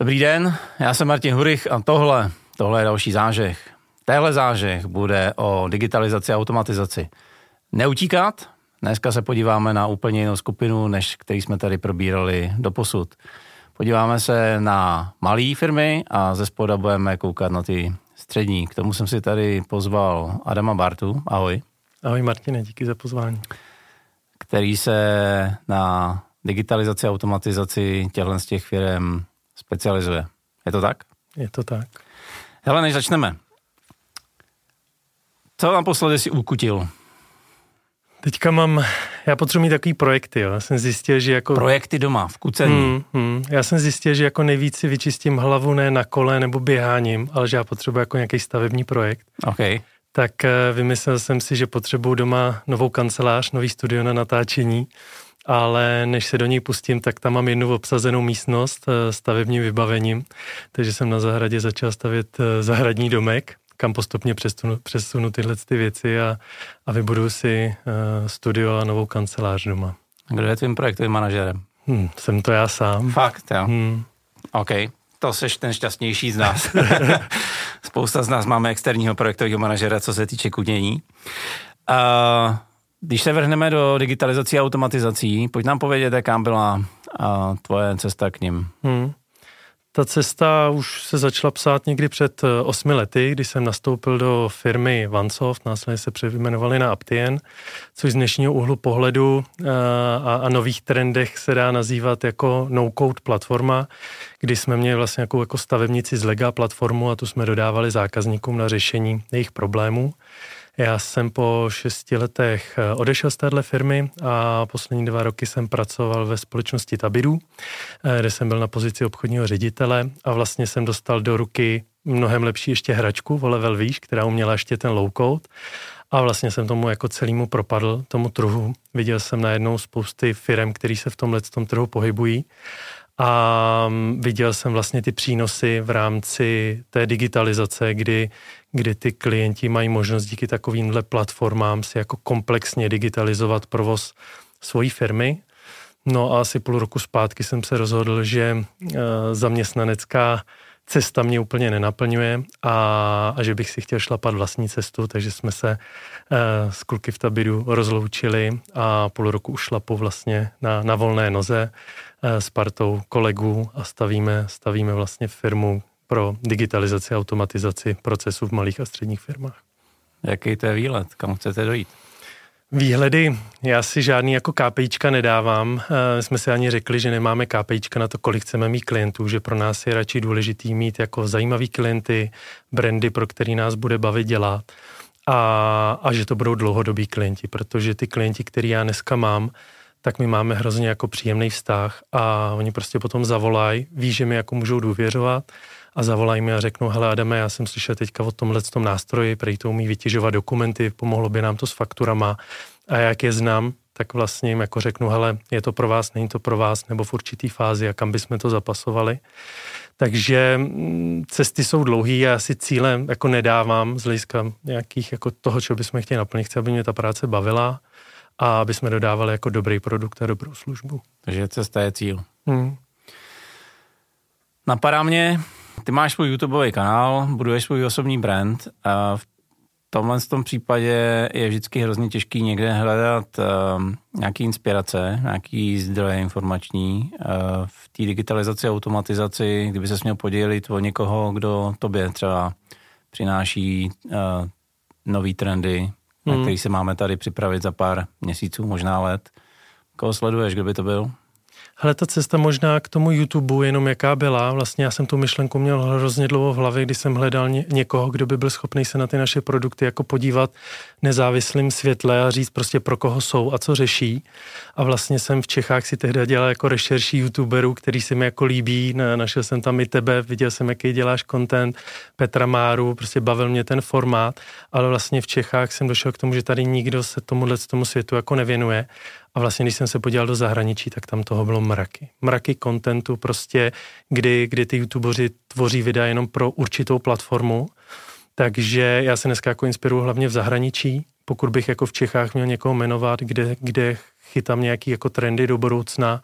Dobrý den, já jsem Martin Hurich a tohle, tohle je další zážeh. Téhle zážeh bude o digitalizaci a automatizaci. Neutíkat, dneska se podíváme na úplně jinou skupinu, než který jsme tady probírali do posud. Podíváme se na malé firmy a ze spoda budeme koukat na ty střední. K tomu jsem si tady pozval Adama Bartu. Ahoj. Ahoj Martine, díky za pozvání. Který se na digitalizaci a automatizaci těchto z těch firm specializuje. Je to tak? Je to tak. Hele, než začneme. Co naposledy si ukutil? Teďka mám, já potřebuji mít takový projekty, jo. Já jsem zjistil, že jako... Projekty doma, v kucení. Hmm, hmm. Já jsem zjistil, že jako nejvíc si vyčistím hlavu ne na kole nebo běháním, ale že já potřebuji jako nějaký stavební projekt. Okay. Tak eh, vymyslel jsem si, že potřebuji doma novou kancelář, nový studio na natáčení ale než se do ní pustím, tak tam mám jednu obsazenou místnost eh, stavebním vybavením, takže jsem na zahradě začal stavět eh, zahradní domek, kam postupně přesunu, přesunu tyhle ty věci a, a vybuduju si uh, studio a novou kancelář doma. Kdo je tvým projektovým manažerem? Hmm, jsem to já sám. Fakt, jo? Hmm. OK, to seš ten šťastnější z nás. Spousta z nás máme externího projektového manažera, co se týče kudění. Uh, když se vrhneme do digitalizací a automatizací, pojď nám povědět, jaká byla a, tvoje cesta k ním. Hmm. Ta cesta už se začala psát někdy před eh, osmi lety, kdy jsem nastoupil do firmy OneSoft, následně se přejmenovali na Aptien, což z dnešního úhlu pohledu eh, a, a nových trendech se dá nazývat jako no-code platforma, kdy jsme měli vlastně jako, jako stavebnici z Lega platformu a tu jsme dodávali zákazníkům na řešení jejich problémů. Já jsem po šesti letech eh, odešel z téhle firmy a poslední dva roky jsem pracoval ve společnosti Tabidu, eh, kde jsem byl na pozici obchodního ředitele a vlastně jsem dostal do ruky mnohem lepší ještě hračku, Vole Výš, která uměla ještě ten low code a vlastně jsem tomu jako celému propadl, tomu trhu. Viděl jsem najednou spousty firm, který se v tomhle tom trhu pohybují a mm, viděl jsem vlastně ty přínosy v rámci té digitalizace, kdy, kdy ty klienti mají možnost díky takovýmhle platformám si jako komplexně digitalizovat provoz svojí firmy. No a asi půl roku zpátky jsem se rozhodl, že e, zaměstnanecká cesta mě úplně nenaplňuje a, a že bych si chtěl šlapat vlastní cestu, takže jsme se e, s kluky v Tabidu rozloučili a půl roku už šlapu vlastně na, na volné noze Eh, s partou kolegů a stavíme, stavíme vlastně firmu pro digitalizaci a automatizaci procesů v malých a středních firmách. Jaký to je výlet? Kam chcete dojít? Výhledy, já si žádný jako KPIčka nedávám. E, jsme si ani řekli, že nemáme KPIčka na to, kolik chceme mít klientů, že pro nás je radši důležitý mít jako zajímavý klienty, brandy, pro který nás bude bavit dělat a, a že to budou dlouhodobí klienti, protože ty klienti, který já dneska mám, tak my máme hrozně jako příjemný vztah a oni prostě potom zavolají, ví, že mi jako můžou důvěřovat a zavolají mi a řeknou, hele Adame, já jsem slyšel teďka o tomhle tom nástroji, který to umí vytěžovat dokumenty, pomohlo by nám to s fakturama a jak je znám, tak vlastně jim jako řeknu, hele, je to pro vás, není to pro vás, nebo v určitý fázi a kam bychom to zapasovali. Takže mm, cesty jsou dlouhé a já si cíle jako nedávám z hlediska nějakých jako toho, co bychom chtěli naplnit. Chci, aby mě ta práce bavila a aby jsme dodávali jako dobrý produkt a dobrou službu. Takže cesta je cíl. Hmm. Napadá mě, ty máš svůj YouTubeový kanál, buduješ svůj osobní brand a v tomhle tom případě je vždycky hrozně těžký někde hledat uh, nějaký inspirace, nějaký zdroje informační uh, v té digitalizaci a automatizaci, kdyby se měl podělit o někoho, kdo tobě třeba přináší uh, nový trendy, hmm. na který se máme tady připravit za pár měsíců, možná let. Koho sleduješ, kdo by to byl? Hele, ta cesta možná k tomu YouTube, jenom jaká byla. Vlastně já jsem tu myšlenku měl hrozně dlouho v hlavě, když jsem hledal ně, někoho, kdo by byl schopný se na ty naše produkty jako podívat nezávislým světle a říct prostě pro koho jsou a co řeší. A vlastně jsem v Čechách si tehdy dělal jako rešerší youtuberů, který se mi jako líbí. Našel jsem tam i tebe, viděl jsem, jaký děláš content, Petra Máru, prostě bavil mě ten formát, ale vlastně v Čechách jsem došel k tomu, že tady nikdo se tomuhle tomu světu jako nevěnuje. A vlastně, když jsem se podíval do zahraničí, tak tam toho bylo mraky. Mraky kontentu prostě, kdy, kdy ty youtubeři tvoří videa jenom pro určitou platformu. Takže já se dneska jako inspiruju hlavně v zahraničí. Pokud bych jako v Čechách měl někoho jmenovat, kde, kde chytám nějaký jako trendy do budoucna,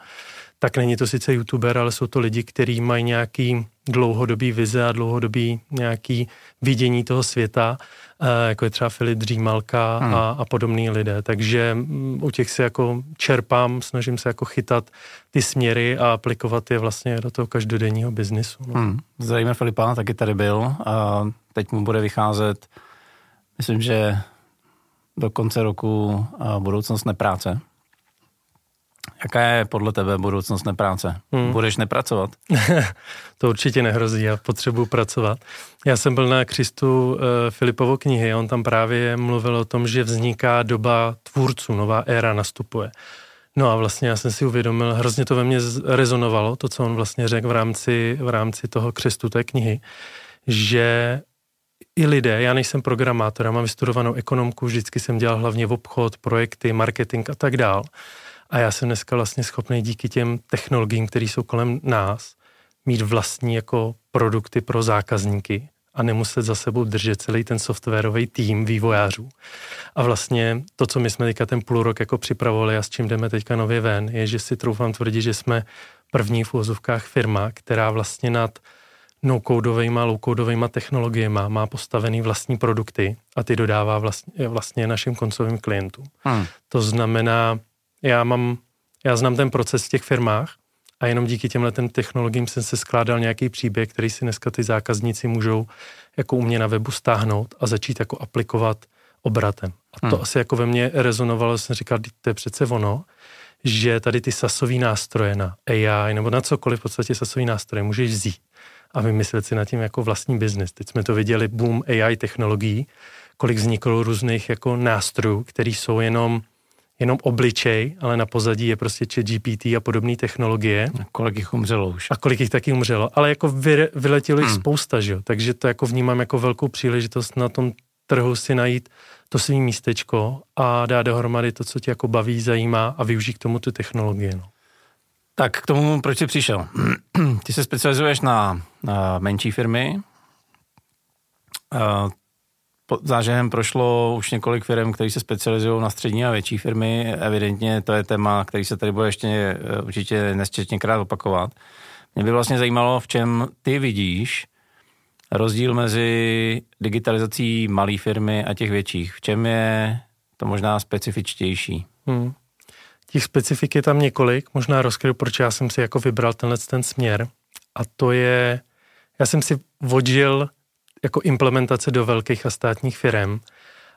tak není to sice youtuber, ale jsou to lidi, kteří mají nějaký dlouhodobý vize a dlouhodobý nějaký vidění toho světa, eh, jako je třeba Filip Dřímalka hmm. a, a podobný lidé. Takže mm, u těch se jako čerpám, snažím se jako chytat ty směry a aplikovat je vlastně do toho každodenního biznisu. No. Hmm. Zdravíme Filipa, taky tady byl. A teď mu bude vycházet, myslím, že do konce roku budoucnost nepráce. Jaká je podle tebe budoucnost nepráce? Hmm. Budeš nepracovat? to určitě nehrozí, já potřebuji pracovat. Já jsem byl na Křistu uh, Filipovo knihy, on tam právě mluvil o tom, že vzniká doba tvůrců, nová éra nastupuje. No a vlastně já jsem si uvědomil, hrozně to ve mně rezonovalo, to, co on vlastně řekl v rámci, v rámci toho křestu té knihy, že i lidé, já nejsem programátor, já mám vystudovanou ekonomku, vždycky jsem dělal hlavně v obchod, projekty, marketing a tak dál. A já jsem dneska vlastně schopný díky těm technologiím, které jsou kolem nás, mít vlastní jako produkty pro zákazníky a nemuset za sebou držet celý ten softwarový tým vývojářů. A vlastně to, co my jsme teďka ten půl rok jako připravovali a s čím jdeme teďka nově ven, je, že si troufám tvrdit, že jsme první v úvozovkách firma, která vlastně nad no-codovejma, low-codovejma technologiemi má postavený vlastní produkty a ty dodává vlastně, vlastně našim koncovým klientům. Hmm. To znamená, já mám, já znám ten proces v těch firmách a jenom díky těmhle technologiím jsem se skládal nějaký příběh, který si dneska ty zákazníci můžou jako u mě na webu stáhnout a začít jako aplikovat obratem. A to hmm. asi jako ve mně rezonovalo, jsem říkal, to je přece ono, že tady ty sasový nástroje na AI nebo na cokoliv v podstatě sasový nástroje můžeš vzít a vymyslet si na tím jako vlastní biznis. Teď jsme to viděli, boom AI technologií, kolik vzniklo různých jako nástrojů, které jsou jenom jenom obličej, ale na pozadí je prostě chat GPT a podobné technologie. A kolik jich umřelo už. A kolik jich taky umřelo. Ale jako vy, vyletělo jich hmm. spousta, že jo? Takže to jako vnímám jako velkou příležitost na tom trhu si najít to svý místečko a dát dohromady to, co tě jako baví, zajímá a využít k tomu tu technologie. No. Tak k tomu, proč jsi přišel? Ty se specializuješ na, na menší firmy. Zážehem prošlo už několik firm, které se specializují na střední a větší firmy. Evidentně to je téma, který se tady bude ještě eh, určitě nesčetněkrát opakovat. Mě by vlastně zajímalo, v čem ty vidíš rozdíl mezi digitalizací malé firmy a těch větších. V čem je to možná specifičtější? Hmm. Těch specifik je tam několik, možná rozkryju, proč já jsem si jako vybral tenhle ten směr. A to je, já jsem si vodil jako implementace do velkých a státních firm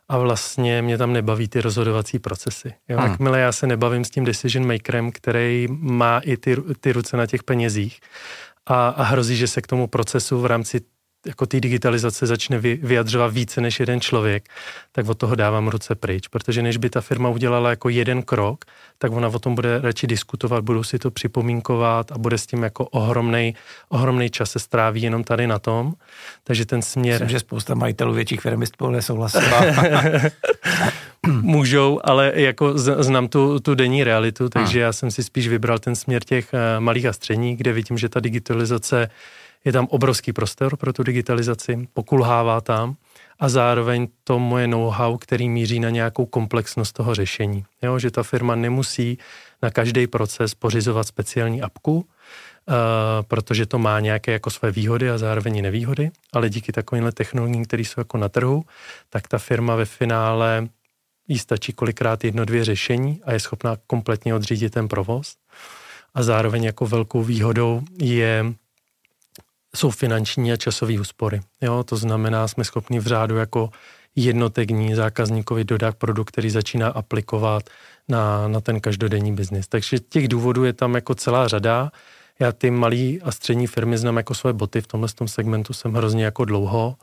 a vlastně mě tam nebaví ty rozhodovací procesy. Jo? Hmm. Jakmile já se nebavím s tím decision makerem, který má i ty, ty ruce na těch penězích a, a hrozí, že se k tomu procesu v rámci jako té digitalizace začne vyjadřovat více než jeden člověk, tak od toho dávám ruce pryč, protože než by ta firma udělala jako jeden krok, tak ona o tom bude radši diskutovat, budou si to připomínkovat a bude s tím jako ohromnej, ohromnej čas se stráví jenom tady na tom. Takže ten směr... Myslím, že spousta majitelů větších firm spolu nesouhlasila. Můžou, ale jako znám tu, tu denní realitu, takže hmm. já jsem si spíš vybral ten směr těch eh, malých a středních, kde vidím, že ta digitalizace je tam obrovský prostor pro tu digitalizaci, pokulhává tam a zároveň to moje know-how, který míří na nějakou komplexnost toho řešení. Jo, že ta firma nemusí na každý proces pořizovat speciální apku, uh, protože to má nějaké jako své výhody a zároveň nevýhody, ale díky takovýmhle technologiím, které jsou jako na trhu, tak ta firma ve finále jí stačí kolikrát jedno, dvě řešení a je schopná kompletně odřídit ten provoz. A zároveň jako velkou výhodou je jsou finanční a časové úspory. Jo, to znamená, jsme schopni v řádu jako jednotek dní zákazníkovi dodat produkt, který začíná aplikovat na, na ten každodenní biznis. Takže těch důvodů je tam jako celá řada. Já ty malé a střední firmy znám jako své boty, v tomhle tom segmentu jsem hrozně jako dlouho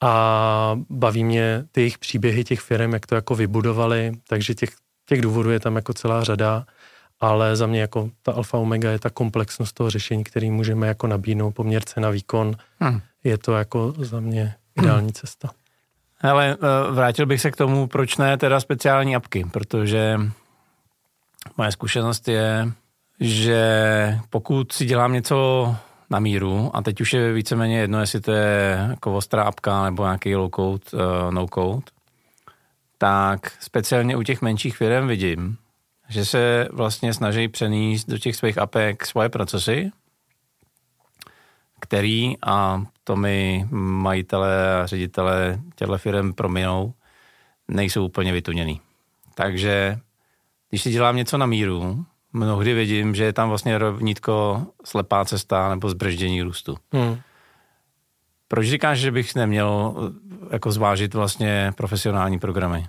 a baví mě ty jejich příběhy těch firm, jak to jako vybudovali, takže těch, těch důvodů je tam jako celá řada ale za mě jako ta alfa omega je ta komplexnost toho řešení, který můžeme jako nabídnout poměr cena výkon. Hmm. Je to jako za mě ideální hmm. cesta. Ale eh, vrátil bych se k tomu, proč ne teda speciální apky, protože moje zkušenost je, že pokud si dělám něco na míru, a teď už je víceméně jedno, jestli to je jako ostrá apka nebo nějaký low code, uh, no code, tak speciálně u těch menších firm vidím, že se vlastně snaží přenést do těch svých apek svoje procesy, který, a to mi majitele a ředitele těchto firm prominou, nejsou úplně vytuněný. Takže když si dělám něco na míru, mnohdy vidím, že je tam vlastně rovnítko slepá cesta nebo zbrždění růstu. Hmm. Proč říkáš, že bych neměl jako zvážit vlastně profesionální programy?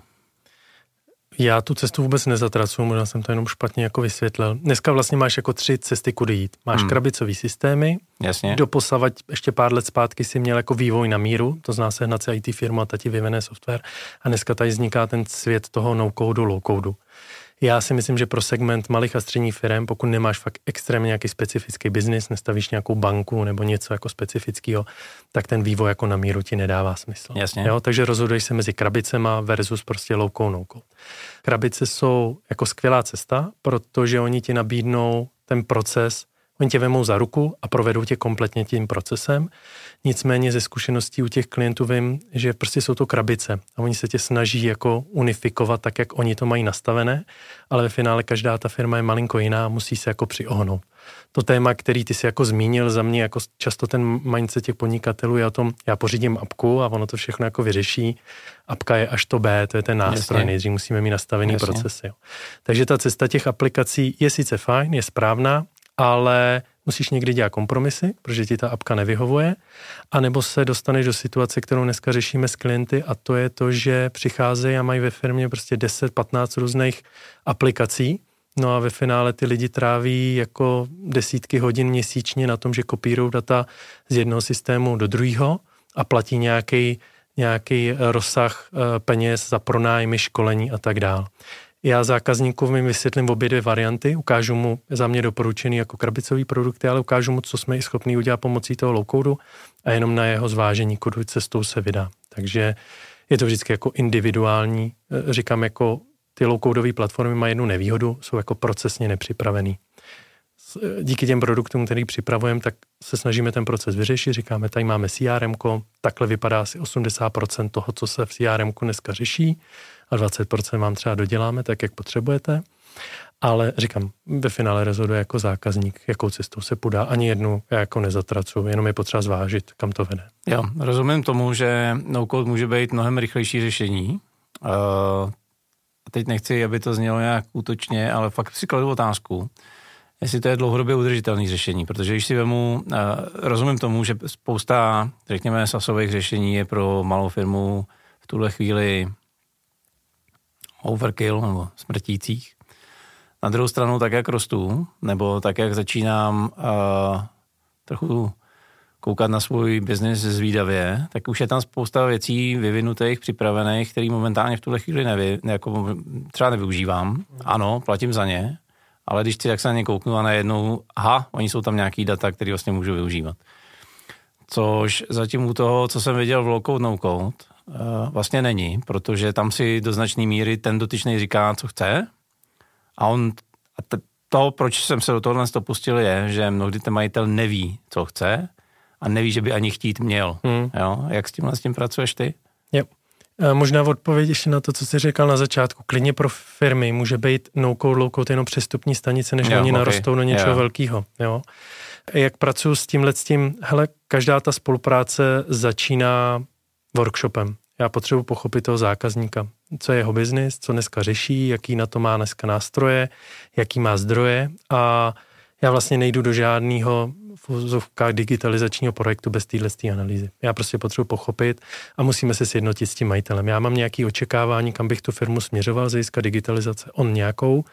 Já tu cestu vůbec nezatracuju, možná jsem to jenom špatně jako vysvětlil. Dneska vlastně máš jako tři cesty, kudy jít. Máš hmm. krabicový systémy, Jasně. doposavať ještě pár let zpátky si měl jako vývoj na míru, to zná se na IT firma a ta ti vyvené software a dneska tady vzniká ten svět toho no-codu, low-codu. Já si myslím, že pro segment malých a středních firm, pokud nemáš fakt extrémně nějaký specifický biznis, nestavíš nějakou banku nebo něco jako specifického, tak ten vývoj jako na míru ti nedává smysl. Jasně. Jo? Takže rozhoduješ se mezi krabicema versus prostě low code, no code. Krabice jsou jako skvělá cesta, protože oni ti nabídnou ten proces Oni tě vemou za ruku a provedou tě kompletně tím procesem. Nicméně ze zkušeností u těch klientů vím, že prostě jsou to krabice a oni se tě snaží jako unifikovat tak, jak oni to mají nastavené, ale ve finále každá ta firma je malinko jiná a musí se jako přiohnout. To téma, který ty si jako zmínil, za mě jako často ten mindset těch podnikatelů je o tom, já pořídím apku a ono to všechno jako vyřeší. Apka je až to B, to je ten nástroj, Jasně. nejdřív musíme mít nastavený Jasně. procesy. Jo. Takže ta cesta těch aplikací je sice fajn, je správná, ale musíš někdy dělat kompromisy, protože ti ta apka nevyhovuje, anebo se dostaneš do situace, kterou dneska řešíme s klienty a to je to, že přicházejí a mají ve firmě prostě 10-15 různých aplikací, No a ve finále ty lidi tráví jako desítky hodin měsíčně na tom, že kopírují data z jednoho systému do druhého a platí nějaký nějaký rozsah eh, peněz za pronájmy, školení a tak dále. Já zákazníkovi vysvětlím obě dvě varianty, ukážu mu za mě doporučený jako krabicový produkty, ale ukážu mu, co jsme i schopni udělat pomocí toho low a jenom na jeho zvážení, kudu cestou se vydá. Takže je to vždycky jako individuální. E, říkám, jako ty low platformy mají jednu nevýhodu, jsou jako procesně nepřipravený. E, díky těm produktům, který připravujeme, tak se snažíme ten proces vyřešit. Říkáme, tady máme CRM, takhle vypadá asi 80% toho, co se v CRM dneska řeší a 20% vám třeba doděláme tak, jak potřebujete. Ale říkám, ve finále rozhoduje jako zákazník, jakou cestou se podá. Ani jednu já jako nezatracu, jenom je potřeba zvážit, kam to vede. Jo, rozumím tomu, že no-code může být mnohem rychlejší řešení. Uh, teď nechci, aby to znělo nějak útočně, ale fakt si kladu otázku, jestli to je dlouhodobě udržitelné řešení, protože když si vemu, uh, rozumím tomu, že spousta, řekněme, sasových řešení je pro malou firmu v tuhle chvíli overkill nebo smrtících. Na druhou stranu, tak jak rostu, nebo tak jak začínám uh, trochu koukat na svůj biznis zvídavě, tak už je tam spousta věcí vyvinutých, připravených, které momentálně v tuhle chvíli nevy, jako třeba nevyužívám. Ano, platím za ně, ale když si tak se na ně kouknu a najednou, aha, oni jsou tam nějaký data, které vlastně můžu využívat. Což zatím u toho, co jsem viděl v low code, no code, Eh, vlastně není, protože tam si do značné míry ten dotyčný říká, co chce a on a t- to, proč jsem se do tohohle pustil, je, že mnohdy ten majitel neví, co chce a neví, že by ani chtít měl. Hmm. Jo? Jak s tímhle s tím pracuješ ty? Jo. A možná odpověď ještě na to, co jsi říkal na začátku. Klidně pro firmy může být no-code, low-code jenom přestupní stanice, než jo, oni okay. narostou do něčeho jo. velkého. Jo? Jak pracuji s tímhle s tím? Hele, každá ta spolupráce začíná workshopem. Já potřebuji pochopit toho zákazníka, co je jeho biznis, co dneska řeší, jaký na to má dneska nástroje, jaký má zdroje a já vlastně nejdu do žádného v digitalizačního projektu bez téhle analýzy. Já prostě potřebuji pochopit a musíme se sjednotit s tím majitelem. Já mám nějaké očekávání, kam bych tu firmu směřoval z hlediska digitalizace, on nějakou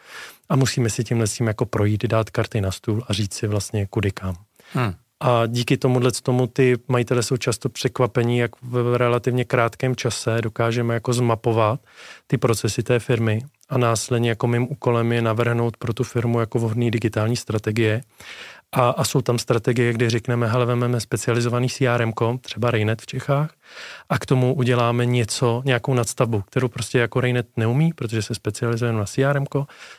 a musíme si tímhle s tím jako projít, dát karty na stůl a říct si vlastně kudy kam. Hmm. A díky tomuhle tomu ty majitele jsou často překvapení, jak v relativně krátkém čase dokážeme jako zmapovat ty procesy té firmy a následně jako mým úkolem je navrhnout pro tu firmu jako vhodný digitální strategie a, a jsou tam strategie, kdy řekneme, hele, vememe specializovaný CRM, třeba Raynet v Čechách, a k tomu uděláme něco, nějakou nadstavbu, kterou prostě jako Raynet neumí, protože se specializuje na CRM,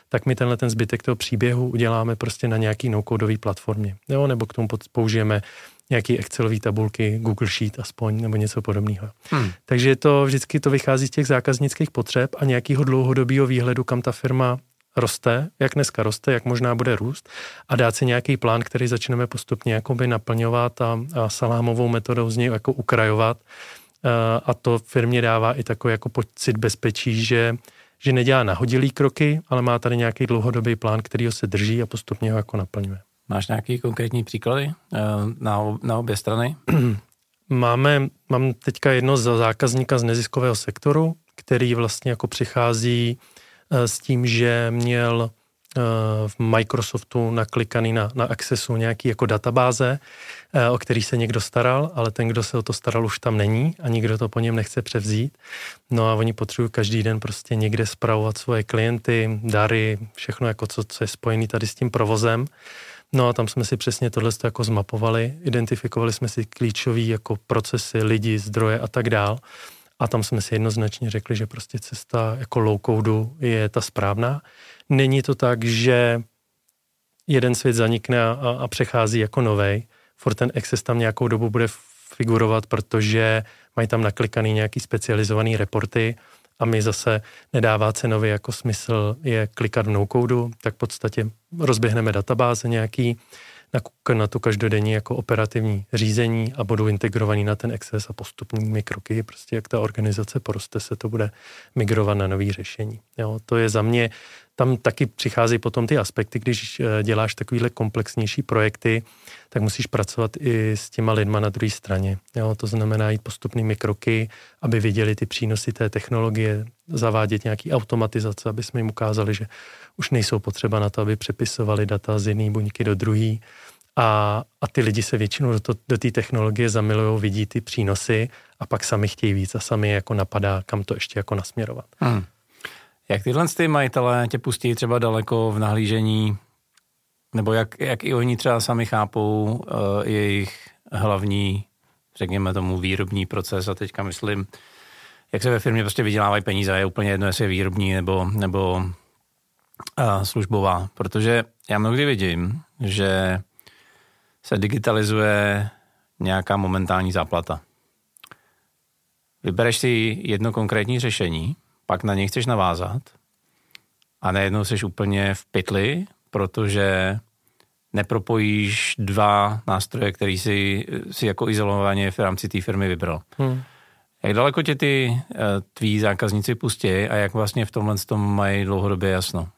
tak my tenhle ten zbytek toho příběhu uděláme prostě na nějaký no platformě. Jo? Nebo k tomu použijeme nějaký Excelové tabulky, Google Sheet aspoň, nebo něco podobného. Hmm. Takže to vždycky to vychází z těch zákaznických potřeb a nějakého dlouhodobého výhledu, kam ta firma roste, jak dneska roste, jak možná bude růst a dát si nějaký plán, který začneme postupně jakoby naplňovat a, a salámovou metodou z něj jako ukrajovat a to firmě dává i takový jako pocit bezpečí, že že nedělá nahodilý kroky, ale má tady nějaký dlouhodobý plán, který ho se drží a postupně ho jako naplňuje. Máš nějaký konkrétní příklady eh, na, na obě strany? Máme, mám teďka jedno za zákazníka z neziskového sektoru, který vlastně jako přichází eh, s tím, že měl v Microsoftu naklikaný na, na Accessu nějaký jako databáze, eh, o který se někdo staral, ale ten, kdo se o to staral, už tam není a nikdo to po něm nechce převzít. No a oni potřebují každý den prostě někde spravovat svoje klienty, dary, všechno jako co, co je spojený tady s tím provozem. No a tam jsme si přesně tohle jako zmapovali, identifikovali jsme si klíčové jako procesy, lidi, zdroje a tak dál. A tam jsme si jednoznačně řekli, že prostě cesta jako low code je ta správná. Není to tak, že jeden svět zanikne a, a přechází jako novej. For ten Access tam nějakou dobu bude figurovat, protože mají tam naklikaný nějaký specializovaný reporty a my zase nedává cenově jako smysl je klikat v no tak v podstatě rozběhneme databáze nějaký, na to každodenní jako operativní řízení a budou integrovaný na ten Access a postupnými kroky, prostě jak ta organizace poroste, se to bude migrovat na nový řešení. Jo, to je za mě tam taky přichází potom ty aspekty, když eh, děláš takovýhle komplexnější projekty, tak musíš pracovat i s těma lidma na druhé straně. Jo, to znamená jít postupnými kroky, aby viděli ty přínosy té technologie, zavádět nějaký automatizace, aby jsme jim ukázali, že už nejsou potřeba na to, aby přepisovali data z jedné buňky do druhé. A, a ty lidi se většinou do, to, do té technologie zamilují, vidí ty přínosy a pak sami chtějí víc a sami jako napadá, kam to ještě jako nasměrovat. Hmm. Jak tyhle ty majitelé tě pustí třeba daleko v nahlížení, nebo jak, jak i oni třeba sami chápou uh, jejich hlavní, řekněme tomu, výrobní proces a teďka myslím, jak se ve firmě prostě vydělávají peníze, je úplně jedno, jestli je výrobní nebo, nebo uh, službová, protože já mnohdy vidím, že se digitalizuje nějaká momentální záplata. Vybereš si jedno konkrétní řešení, pak na něj chceš navázat a najednou jsi úplně v pytli, protože nepropojíš dva nástroje, který si, si jako izolovaně v rámci té firmy vybral. Hmm. Jak daleko tě ty uh, tví zákazníci pustí a jak vlastně v tomhle tom mají dlouhodobě jasno?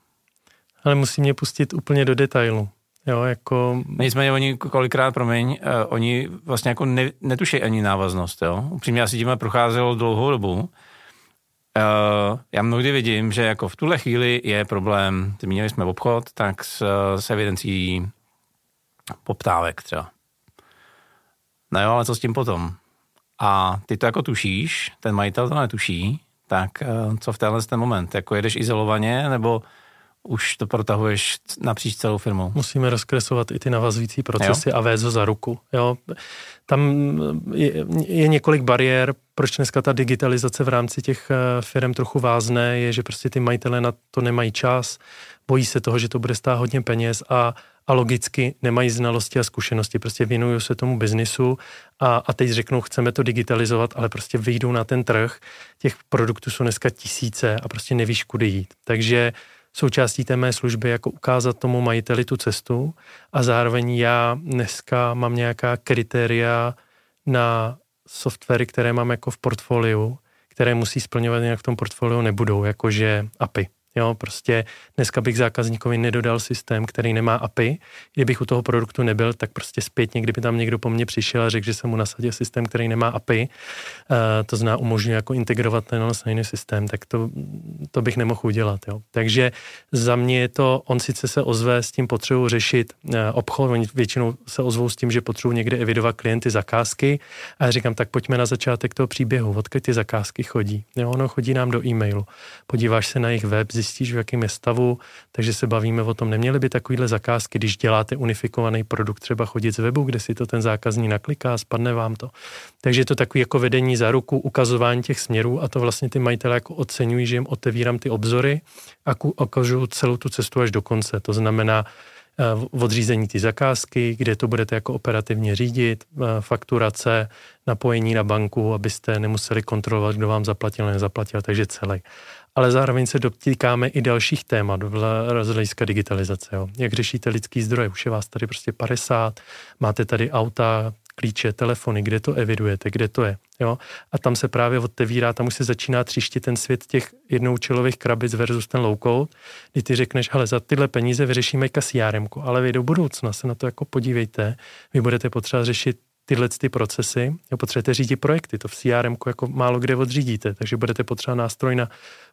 Ale musí mě pustit úplně do detailu. Jo, jako... Nicméně oni kolikrát, promiň, uh, oni vlastně jako ne, netuší ani návaznost, jo. Upřímně já si tím procházel dlouhou dobu Uh, já mnohdy vidím, že jako v tuhle chvíli je problém, zmínili jsme obchod, tak s, s evidencí poptávek třeba. No jo, ale co s tím potom? A ty to jako tušíš, ten majitel to netuší, tak uh, co v tenhle ten moment? Jako jedeš izolovaně, nebo už to protahuješ napříč celou firmou. Musíme rozkresovat i ty navazující procesy jo? a vést ho za ruku. Jo? Tam je, je několik bariér, proč dneska ta digitalizace v rámci těch eh, firm trochu vázne, je, že prostě ty majitelé na to nemají čas, bojí se toho, že to bude stát hodně peněz a, a logicky nemají znalosti a zkušenosti, prostě věnují se tomu biznisu a, a teď řeknou, chceme to digitalizovat, ale prostě vyjdou na ten trh, těch produktů jsou dneska tisíce a prostě nevíš, kudy jít. Takže součástí té mé služby jako ukázat tomu majiteli tu cestu a zároveň já dneska mám nějaká kritéria na softwary, které mám jako v portfoliu, které musí splňovat, jinak v tom portfoliu nebudou, jakože API. Jo, prostě dneska bych zákazníkovi nedodal systém, který nemá API. Kdybych u toho produktu nebyl, tak prostě zpětně, kdyby tam někdo po mně přišel a řekl, že jsem mu nasadil systém, který nemá API, uh, to zná umožňuje jako integrovat ten na jiný systém, tak to, to bych nemohl udělat. Jo. Takže za mě je to, on sice se ozve s tím potřebu řešit uh, obchod, oni většinou se ozvou s tím, že potřebují někde evidovat klienty zakázky a já říkám, tak pojďme na začátek toho příběhu, odkud ty zakázky chodí. Jo, ono chodí nám do e-mailu. Podíváš se na jejich web, zjistíš, v jakém je stavu, takže se bavíme o tom, neměly by takovýhle zakázky, když děláte unifikovaný produkt, třeba chodit z webu, kde si to ten zákazník nakliká, spadne vám to. Takže je to takový jako vedení za ruku, ukazování těch směrů a to vlastně ty majitelé jako oceňují, že jim otevírám ty obzory a ukážu celou tu cestu až do konce. To znamená, eh, odřízení ty zakázky, kde to budete jako operativně řídit, eh, fakturace, napojení na banku, abyste nemuseli kontrolovat, kdo vám zaplatil, nezaplatil, takže celý. Ale zároveň se dotýkáme i dalších témat z hlediska digitalizace. Jo. Jak řešíte lidský zdroje? Už je vás tady prostě 50, máte tady auta, klíče, telefony, kde to evidujete, kde to je. Jo? A tam se právě otevírá, tam už se začíná tříštit ten svět těch jednoučilových krabic versus ten low code, kdy ty řekneš, hele, za tyhle peníze vyřešíme CRM, ale vy do budoucna se na to jako podívejte, vy budete potřeba řešit tyhle ty procesy, jo, potřebujete řídit projekty, to v CRM jako málo kde odřídíte, takže budete potřebovat nástroj na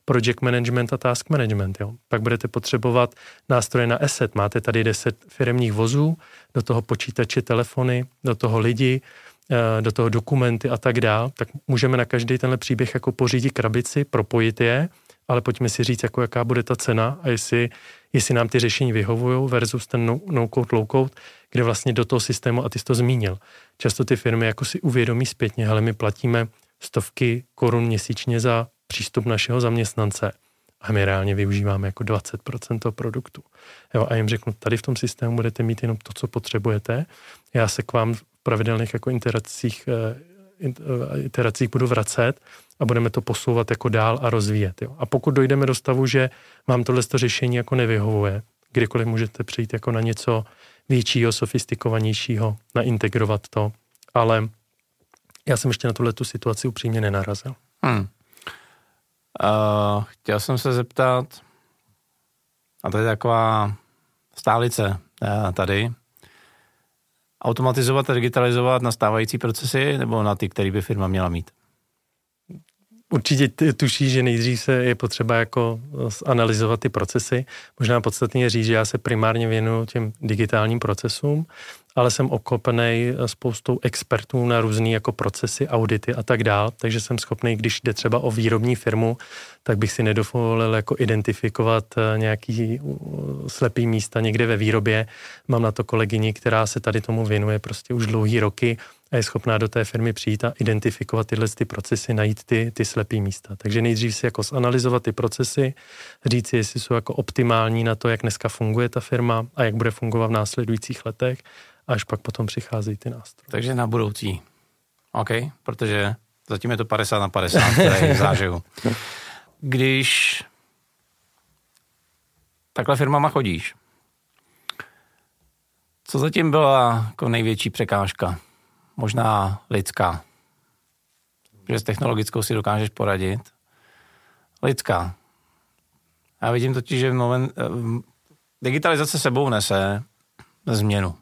project management a task management. Jo. Pak budete potřebovat nástroje na asset. Máte tady 10 firmních vozů, do toho počítače, telefony, do toho lidi, eh, do toho dokumenty a tak dál, tak můžeme na každý tenhle příběh jako pořídit krabici, propojit je, ale pojďme si říct, jako jaká bude ta cena a jestli, jestli nám ty řešení vyhovují versus ten no, no code, low code, kde vlastně do toho systému, a ty jsi to zmínil, často ty firmy jako si uvědomí zpětně, hele, my platíme stovky korun měsíčně za přístup našeho zaměstnance a my reálně využíváme jako 20% toho produktu. Jo, a jim řeknu, tady v tom systému budete mít jenom to, co potřebujete. Já se k vám v pravidelných jako interacích, eh, eh, interacích budu vracet a budeme to posouvat jako dál a rozvíjet. Jo. A pokud dojdeme do stavu, že vám tohle řešení jako nevyhovuje, kdykoliv můžete přijít jako na něco většího, sofistikovanějšího, naintegrovat to, ale já jsem ještě na tuhle tu situaci upřímně nenarazil. Hmm. Uh, chtěl jsem se zeptat, a to je taková stálice uh, tady, automatizovat a digitalizovat nastávající procesy nebo na ty, které by firma měla mít? Určitě tuší, že nejdřív se je potřeba jako analyzovat ty procesy. Možná podstatně říct, že já se primárně věnuju těm digitálním procesům, ale jsem okopený spoustou expertů na různé jako procesy, audity a tak dál, takže jsem schopný, když jde třeba o výrobní firmu, tak bych si nedovolil jako identifikovat eh, nějaký slepý místa někde ve výrobě. Mám na to kolegyni, která se tady tomu věnuje prostě už dlouhý roky a je schopná do té firmy přijít a identifikovat tyhle ty procesy, najít ty, ty slepý místa. Takže nejdřív si jako zanalizovat ty procesy, říct si, jestli jsou jako optimální na to, jak dneska funguje ta firma a jak bude fungovat v následujících letech až pak potom přicházejí ty nástroje. Takže na budoucí. OK, protože zatím je to 50 na 50, v záživu. Když takhle firmama chodíš, co zatím byla jako největší překážka? Možná lidská. Že s technologickou si dokážeš poradit. Lidská. Já vidím totiž, že moment, eh, digitalizace sebou nese změnu.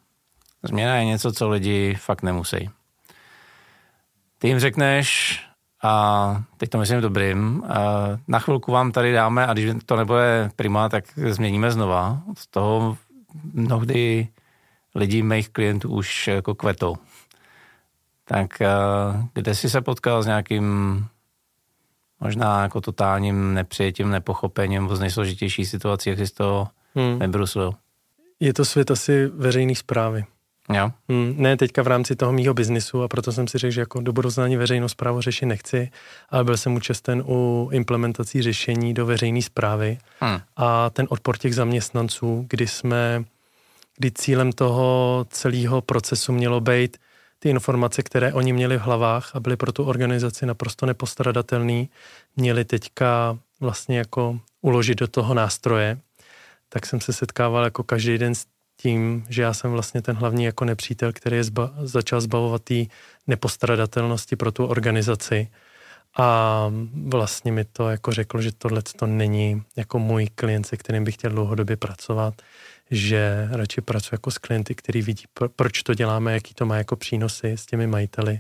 Změna je něco, co lidi fakt nemusí. Ty jim řekneš, a teď to myslím dobrým, na chvilku vám tady dáme a když to nebude prima, tak změníme znova. Z toho mnohdy lidi mých klientů už jako kvetou. Tak eh, kde jsi se potkal s nějakým možná jako totálním nepřijetím, nepochopením z nejsložitější situací, jak jsi to hmm. vybrusil? Je to svět asi veřejný zprávy. Jo. Hmm, ne teďka v rámci toho mýho biznisu a proto jsem si řekl, že jako do budoucna ani veřejnou zprávu řešit nechci, ale byl jsem účasten u implementací řešení do veřejné zprávy hmm. a ten odpor těch zaměstnanců, kdy jsme, kdy cílem toho celého procesu mělo být ty informace, které oni měli v hlavách a byly pro tu organizaci naprosto nepostradatelný, měli teďka vlastně jako uložit do toho nástroje, tak jsem se setkával jako každý den s tím, že já jsem vlastně ten hlavní jako nepřítel, který je zba, začal zbavovat té nepostradatelnosti pro tu organizaci. A vlastně mi to jako řekl, že tohle to není jako můj klient, se kterým bych chtěl dlouhodobě pracovat, že radši pracuji jako s klienty, který vidí, proč to děláme, jaký to má jako přínosy s těmi majiteli.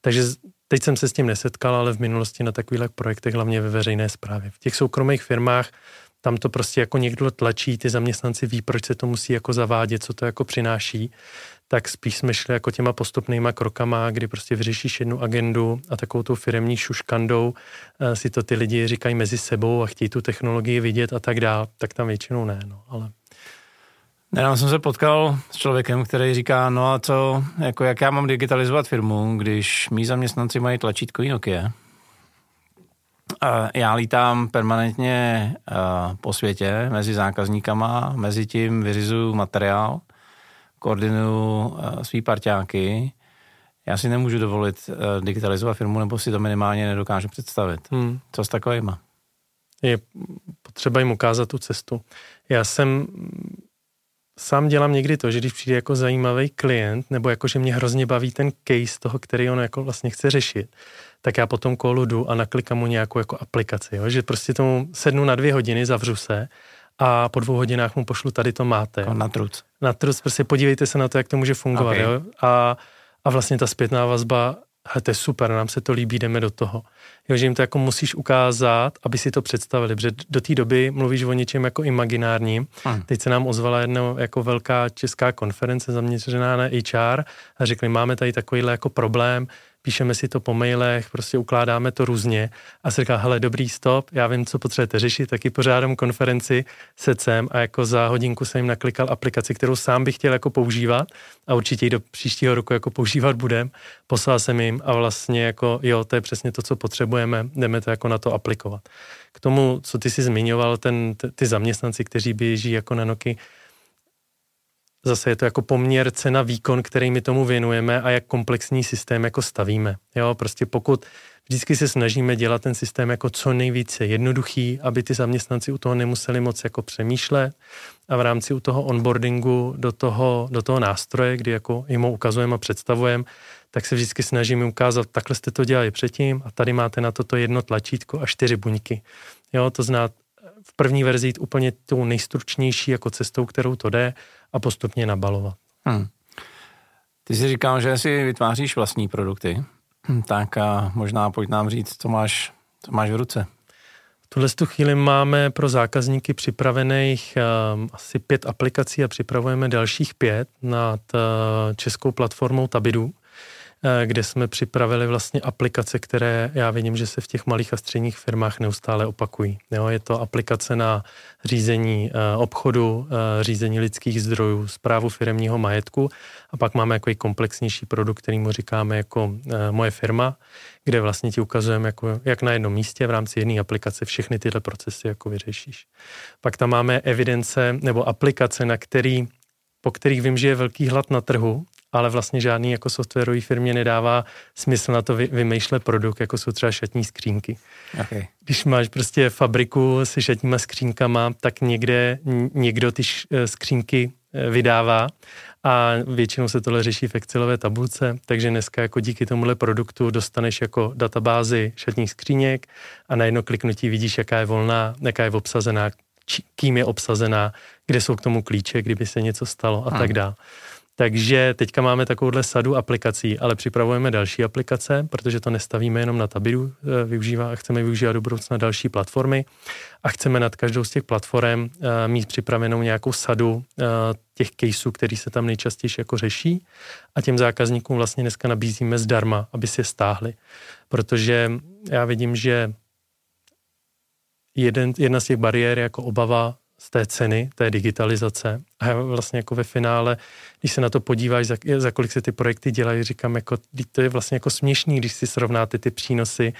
Takže teď jsem se s tím nesetkal, ale v minulosti na takových projektech, hlavně ve veřejné správě. V těch soukromých firmách tam to prostě jako někdo tlačí, ty zaměstnanci ví, proč se to musí jako zavádět, co to jako přináší, tak spíš jsme šli jako těma postupnýma krokama, kdy prostě vyřešíš jednu agendu a takovou tou firemní šuškandou eh, si to ty lidi říkají mezi sebou a chtějí tu technologii vidět a tak dál, tak tam většinou ne, no, ale Nedávno jsem se potkal s člověkem, který říká, no a co, jako jak já mám digitalizovat firmu, když mý zaměstnanci mají tlačítkový Nokia. A já lítám permanentně po světě mezi zákazníkama, mezi tím vyřizuju materiál, koordinuju svý parťáky. Já si nemůžu dovolit digitalizovat firmu, nebo si to minimálně nedokážu představit. Hmm. Co s takovýma? je potřeba jim ukázat tu cestu. Já jsem sám dělám někdy to, že když přijde jako zajímavý klient, nebo jako, že mě hrozně baví ten case toho, který on jako vlastně chce řešit, tak já potom kolu jdu a naklikám mu nějakou jako aplikaci, jo? že prostě tomu sednu na dvě hodiny, zavřu se a po dvou hodinách mu pošlu, tady to máte. Jako na truc. Na truc, prostě podívejte se na to, jak to může fungovat. Okay. Jo? A, a vlastně ta zpětná vazba, to je super, nám se to líbí, jdeme do toho. Jo, že jim to jako musíš ukázat, aby si to představili, protože do té doby mluvíš o něčem jako imaginárním. Hmm. Teď se nám ozvala jedna jako velká česká konference zaměřená na HR a řekli, máme tady takovýhle jako problém, píšeme si to po mailech, prostě ukládáme to různě a se říká, hele, dobrý stop, já vím, co potřebujete řešit, taky pořádám konferenci se CEM a jako za hodinku jsem jim naklikal aplikaci, kterou sám bych chtěl jako používat a určitě ji do příštího roku jako používat budem. Poslal jsem jim a vlastně jako jo, to je přesně to, co potřebujeme, jdeme to jako na to aplikovat. K tomu, co ty jsi zmiňoval, ten, ty zaměstnanci, kteří běží jako na noky, zase je to jako poměr cena výkon, který my tomu věnujeme a jak komplexní systém jako stavíme. Jo, prostě pokud vždycky se snažíme dělat ten systém jako co nejvíce jednoduchý, aby ty zaměstnanci u toho nemuseli moc jako přemýšlet a v rámci u toho onboardingu do toho, do toho nástroje, kdy jako jim ho ukazujeme a představujeme, tak se vždycky snažíme ukázat, takhle jste to dělali předtím a tady máte na toto jedno tlačítko a čtyři buňky. Jo, to zná v první verzi jít úplně tou nejstručnější jako cestou, kterou to jde a postupně nabalovat. Hmm. Ty si říkal, že si vytváříš vlastní produkty, hm, tak a možná pojď nám říct, co máš, co máš v ruce. V tuhle tu chvíli máme pro zákazníky připravených um, asi pět aplikací a připravujeme dalších pět nad uh, českou platformou Tabidu. Eh, kde jsme připravili vlastně aplikace, které já vidím, že se v těch malých a středních firmách neustále opakují. Jo, je to aplikace na řízení eh, obchodu, eh, řízení lidských zdrojů, zprávu firmního majetku a pak máme jako komplexnější produkt, který mu říkáme jako moje firma, kde vlastně ti ukazujeme, jako, jak na jednom místě v rámci jedné aplikace všechny tyhle procesy jako vyřešíš. Pak tam máme evidence nebo aplikace, na který po kterých vím, že je velký hlad na trhu ale vlastně žádný jako softwarový firmě nedává smysl na to vy, vymýšlet produkt, jako jsou třeba šatní skřínky. Okay. Když máš prostě fabriku se šatníma skřínkama, tak někde někdo ty eh, skřínky eh, vydává a většinou se tohle řeší v Excelové tabulce, takže dneska jako díky tomuhle produktu dostaneš jako databázi šatních skříněk a na jedno kliknutí vidíš, jaká je volná, jaká je obsazená, kým je obsazená, kde jsou k tomu klíče, kdyby se něco stalo a hmm. tak dále. Takže teďka máme takovouhle sadu aplikací, ale připravujeme další aplikace, protože to nestavíme jenom na Tabidu, eh, využívá, chceme využívat do budoucna další platformy a chceme nad každou z těch platform eh, mít připravenou nějakou sadu eh, těch caseů, který se tam nejčastěji jako řeší a těm zákazníkům vlastně dneska nabízíme zdarma, aby si je stáhli. Protože já vidím, že jeden, jedna z těch bariér jako obava z té ceny, té digitalizace. A vlastně jako ve finále, když se na to podíváš, za, za kolik se ty projekty dělají, říkám, jako, to je vlastně jako směšný, když si srovnáte ty přínosy,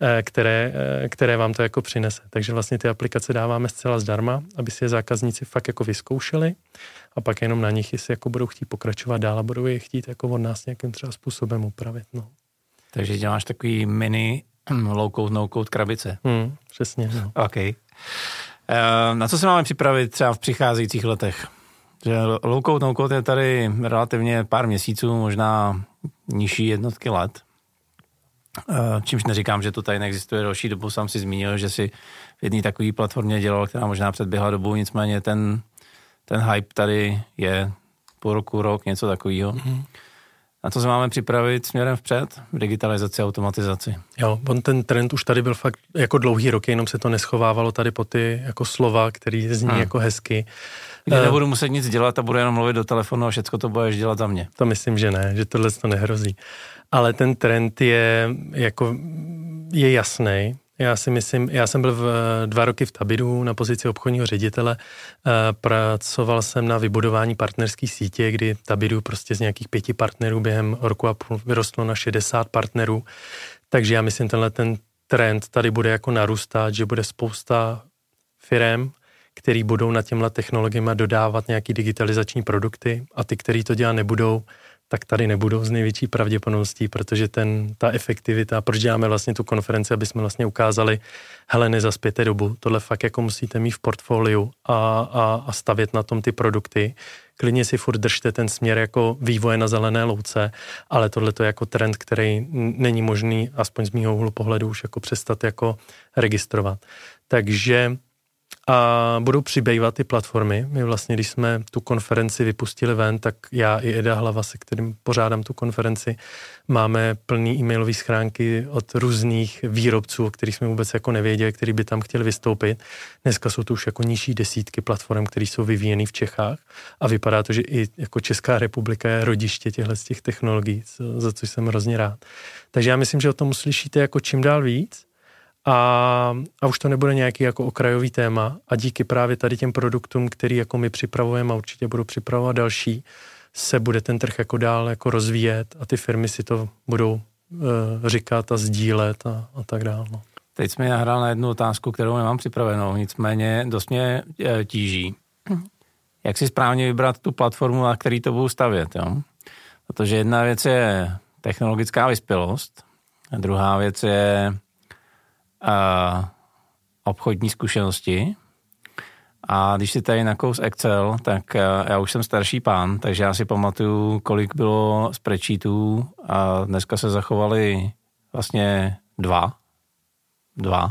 eh, které, eh, které vám to jako přinese. Takže vlastně ty aplikace dáváme zcela zdarma, aby si je zákazníci fakt jako vyzkoušeli a pak jenom na nich, jestli jako budou chtít pokračovat dál a budou je chtít jako od nás nějakým třeba způsobem upravit. No. Takže děláš takový mini no code krabice. Hmm, přesně. No. OK. Eh, na co se máme připravit třeba v přicházejících letech? Že low code, no code je tady relativně pár měsíců, možná nižší jednotky let. Eh, čímž neříkám, že to tady neexistuje další dobu, sám si zmínil, že si v jedné takové platformě dělal, která možná předběhla dobu, nicméně ten, ten hype tady je půl roku, rok, něco takového. Mm-hmm. Na to se máme připravit směrem vpřed v digitalizaci a automatizaci. Jo, on ten trend už tady byl fakt jako dlouhý rok, jenom se to neschovávalo tady po ty jako slova, který zní hmm. jako hezky. Kdy uh, nebudu muset nic dělat a budu jenom mluvit do telefonu a všechno to budeš dělat za mě. To myslím, že ne, že tohle to nehrozí. Ale ten trend je jako je jasný já si myslím, já jsem byl v, dva roky v Tabidu na pozici obchodního ředitele. Eh, pracoval jsem na vybudování partnerské sítě, kdy Tabidu prostě z nějakých pěti partnerů během roku a půl vyrostlo na 60 partnerů. Takže já myslím, tenhle ten trend tady bude jako narůstat, že bude spousta firm, který budou na těmhle technologiemi dodávat nějaký digitalizační produkty a ty, který to dělat nebudou, tak tady nebudou z největší pravděpodobností, protože ten, ta efektivita, proč děláme vlastně tu konferenci, aby jsme vlastně ukázali, hele, nezaspěte dobu, tohle fakt jako musíte mít v portfoliu a, a, a stavět na tom ty produkty. Klidně si furt držte ten směr jako vývoje na zelené louce, ale tohle to je jako trend, který není možný, aspoň z mýho úhlu pohledu, už jako přestat jako registrovat. Takže a budou přibývat ty platformy. My vlastně, když jsme tu konferenci vypustili ven, tak já i Eda Hlava, se kterým pořádám tu konferenci, máme plný e-mailové schránky od různých výrobců, o kterých jsme vůbec jako nevěděli, který by tam chtěli vystoupit. Dneska jsou to už jako nižší desítky platform, které jsou vyvíjeny v Čechách a vypadá to, že i jako Česká republika je rodiště těchto z těch technologií, za co jsem hrozně rád. Takže já myslím, že o tom uslyšíte jako čím dál víc a, a už to nebude nějaký jako okrajový téma a díky právě tady těm produktům, který jako my připravujeme a určitě budu připravovat další, se bude ten trh jako dál jako rozvíjet a ty firmy si to budou uh, říkat a sdílet a, a tak dále. No. Teď jsi mi nahrál na jednu otázku, kterou nemám připravenou, nicméně dost mě e, tíží. Jak si správně vybrat tu platformu, na který to budu stavět, jo? Protože jedna věc je technologická vyspělost, a druhá věc je uh, obchodní zkušenosti. A když si tady nakous Excel, tak uh, já už jsem starší pán, takže já si pamatuju, kolik bylo spreadsheetů a dneska se zachovali vlastně dva. Dva.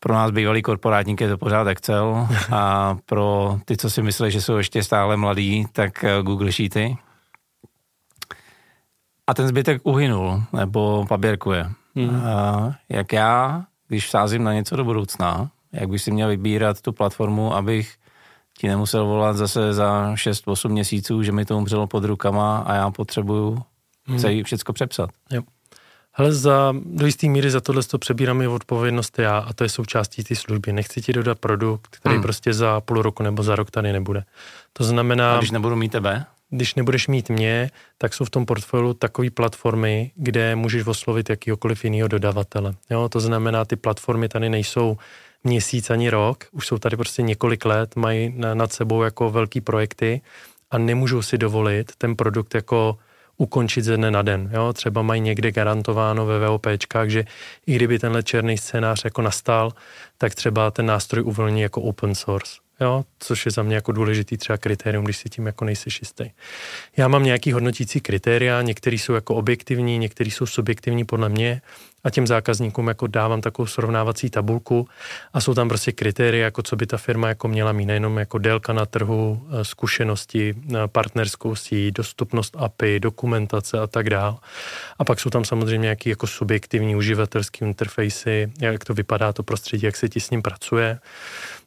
Pro nás bývalý korporátník je to pořád Excel a pro ty, co si myslí, že jsou ještě stále mladí, tak Google Sheety. A ten zbytek uhynul, nebo paběrkuje. Hmm. A jak já, když sázím na něco do budoucna, jak bych si měl vybírat tu platformu, abych ti nemusel volat zase za 6-8 měsíců, že mi to umřelo pod rukama a já potřebuju hmm. celý všecko přepsat. Jo. Hele, za, do jisté míry za tohle to přebírám i odpovědnost já a to je součástí té služby. Nechci ti dodat produkt, který hmm. prostě za půl roku nebo za rok tady nebude. To znamená... A když nebudu mít tebe? Když nebudeš mít mě, tak jsou v tom portfoliu takové platformy, kde můžeš oslovit jakýkoliv jiného dodavatele. Jo, to znamená, ty platformy tady nejsou měsíc ani rok, už jsou tady prostě několik let, mají nad sebou jako velký projekty a nemůžou si dovolit ten produkt jako ukončit ze dne na den. Jo? Třeba mají někde garantováno ve VOPčkách, že i kdyby tenhle černý scénář jako nastal, tak třeba ten nástroj uvolní jako open source jo, což je za mě jako důležitý třeba kritérium, když si tím jako nejseš jistý. Já mám nějaký hodnotící kritéria, některý jsou jako objektivní, některý jsou subjektivní podle mě a těm zákazníkům jako dávám takovou srovnávací tabulku a jsou tam prostě kritéria, jako co by ta firma jako měla mít, nejenom jako délka na trhu, eh, zkušenosti, eh, partnerskou síť, dostupnost API, dokumentace a tak dále. A pak jsou tam samozřejmě nějaký jako subjektivní uživatelský interfejsy, jak to vypadá to prostředí, jak se ti s ním pracuje.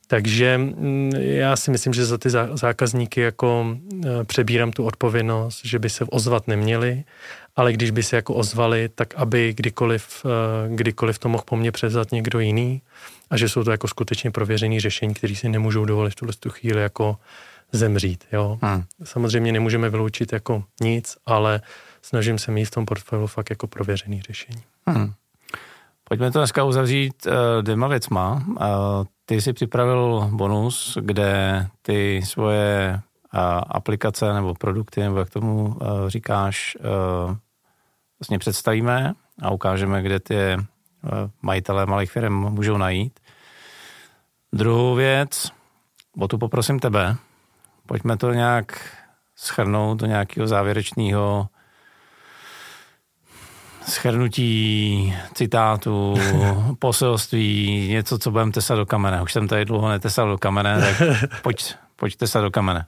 Takže mm, já si myslím, že za ty zákazníky jako e, přebírám tu odpovědnost, že by se ozvat neměli, ale když by se jako ozvali, tak aby kdykoliv, e, kdykoliv to mohl po mně převzat někdo jiný a že jsou to jako skutečně prověřený řešení, které si nemůžou dovolit v tuhle tu chvíli jako zemřít. Jo? Hmm. Samozřejmě nemůžeme vyloučit jako nic, ale snažím se mít v tom portfoliu fakt jako prověřený řešení. Hmm. Pojďme to dneska uzavřít uh, dvěma věcma. Uh, ty jsi připravil bonus, kde ty svoje uh, aplikace nebo produkty, nebo jak tomu uh, říkáš, uh, vlastně představíme a ukážeme, kde ty uh, majitelé malých firm můžou najít. Druhou věc, o tu poprosím tebe, pojďme to nějak schrnout do nějakého závěrečného schrnutí citátu, poselství, něco, co budeme tesat do kamene. Už jsem tady dlouho netesal do kamene, tak pojď, pojď tesat do kamene.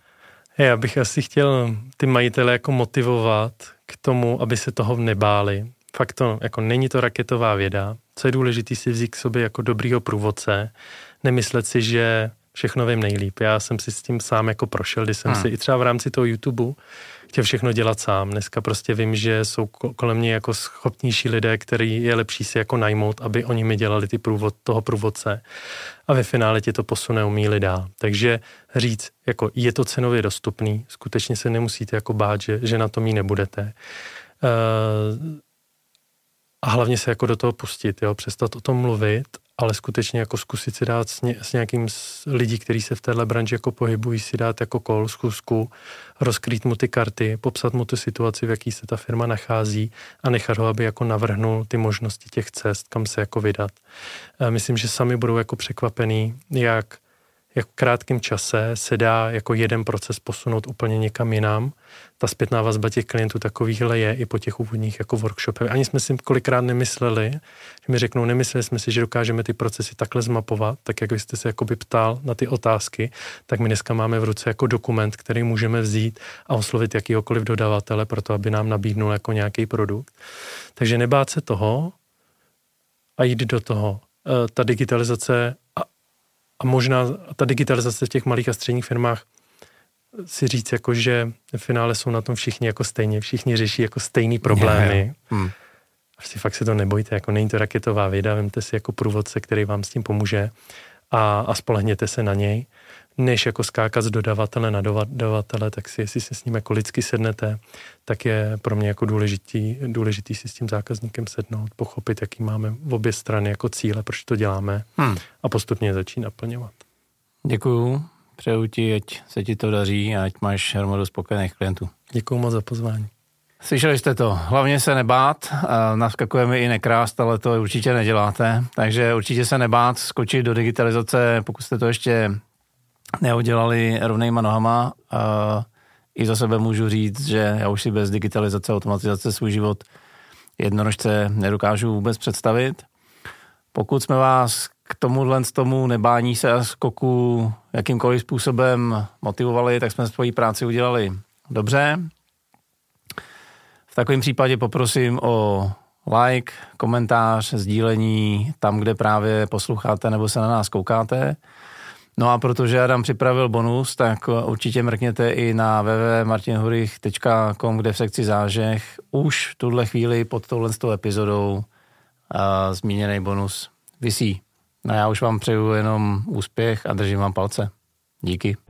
Já bych asi chtěl ty majitele jako motivovat k tomu, aby se toho nebáli. Fakt to, jako není to raketová věda. Co je důležité si vzít k sobě jako dobrýho průvodce, nemyslet si, že všechno vím nejlíp. Já jsem si s tím sám jako prošel, když jsem hmm. si i třeba v rámci toho YouTube chtěl všechno dělat sám. Dneska prostě vím, že jsou kolem mě jako schopnější lidé, který je lepší si jako najmout, aby oni mi dělali ty průvod, toho průvodce a ve finále ti to posune umí dál. Takže říct, jako je to cenově dostupný, skutečně se nemusíte jako bát, že, že na to mít nebudete. Uh, a hlavně se jako do toho pustit, jo, přestat o tom mluvit ale skutečně jako zkusit si dát s, ně, s nějakým z lidí, kteří se v téhle branži jako pohybují, si dát jako kol, zkusku, rozkrýt mu ty karty, popsat mu tu situaci, v jaký se ta firma nachází a nechat ho, aby jako navrhnul ty možnosti těch cest, kam se jako vydat. Myslím, že sami budou jako překvapený, jak jak v krátkém čase se dá jako jeden proces posunout úplně někam jinam. Ta zpětná vazba těch klientů takovýchhle je i po těch úvodních jako workshopech. Ani jsme si kolikrát nemysleli, že mi řeknou, nemysleli jsme si, že dokážeme ty procesy takhle zmapovat, tak jak jste se jakoby ptal na ty otázky, tak my dneska máme v ruce jako dokument, který můžeme vzít a oslovit jakýhokoliv dodavatele pro to, aby nám nabídnul jako nějaký produkt. Takže nebát se toho a jít do toho. E, ta digitalizace a možná ta digitalizace v těch malých a středních firmách si říct, jako, že v finále jsou na tom všichni jako stejně, všichni řeší jako stejný problémy. Yeah. Hmm. Prostě fakt se to nebojte, jako není to raketová věda, vemte si jako průvodce, který vám s tím pomůže a, a spolehněte se na něj než jako skákat z dodavatele na dodavatele, tak si, jestli si s ním jako lidsky sednete, tak je pro mě jako důležitý, důležitý si s tím zákazníkem sednout, pochopit, jaký máme v obě strany jako cíle, proč to děláme hmm. a postupně začít naplňovat. Děkuju, přeju ti, ať se ti to daří a ať máš hromadu spokojených klientů. Děkuju moc za pozvání. Slyšeli jste to, hlavně se nebát, naskakujeme i nekrást, ale to určitě neděláte, takže určitě se nebát, skočit do digitalizace, pokud jste to ještě neudělali rovnejma nohama. A I za sebe můžu říct, že já už si bez digitalizace, automatizace svůj život jednorožce nedokážu vůbec představit. Pokud jsme vás k tomuhle z tomu nebání se a skoku jakýmkoliv způsobem motivovali, tak jsme svoji práci udělali dobře. V takovém případě poprosím o like, komentář, sdílení tam, kde právě posloucháte nebo se na nás koukáte. No a protože Adam připravil bonus, tak určitě mrkněte i na www.martinhurich.com, kde v sekci zážeh už v tuhle chvíli pod touhle epizodou uh, zmíněný bonus visí. No já už vám přeju jenom úspěch a držím vám palce. Díky.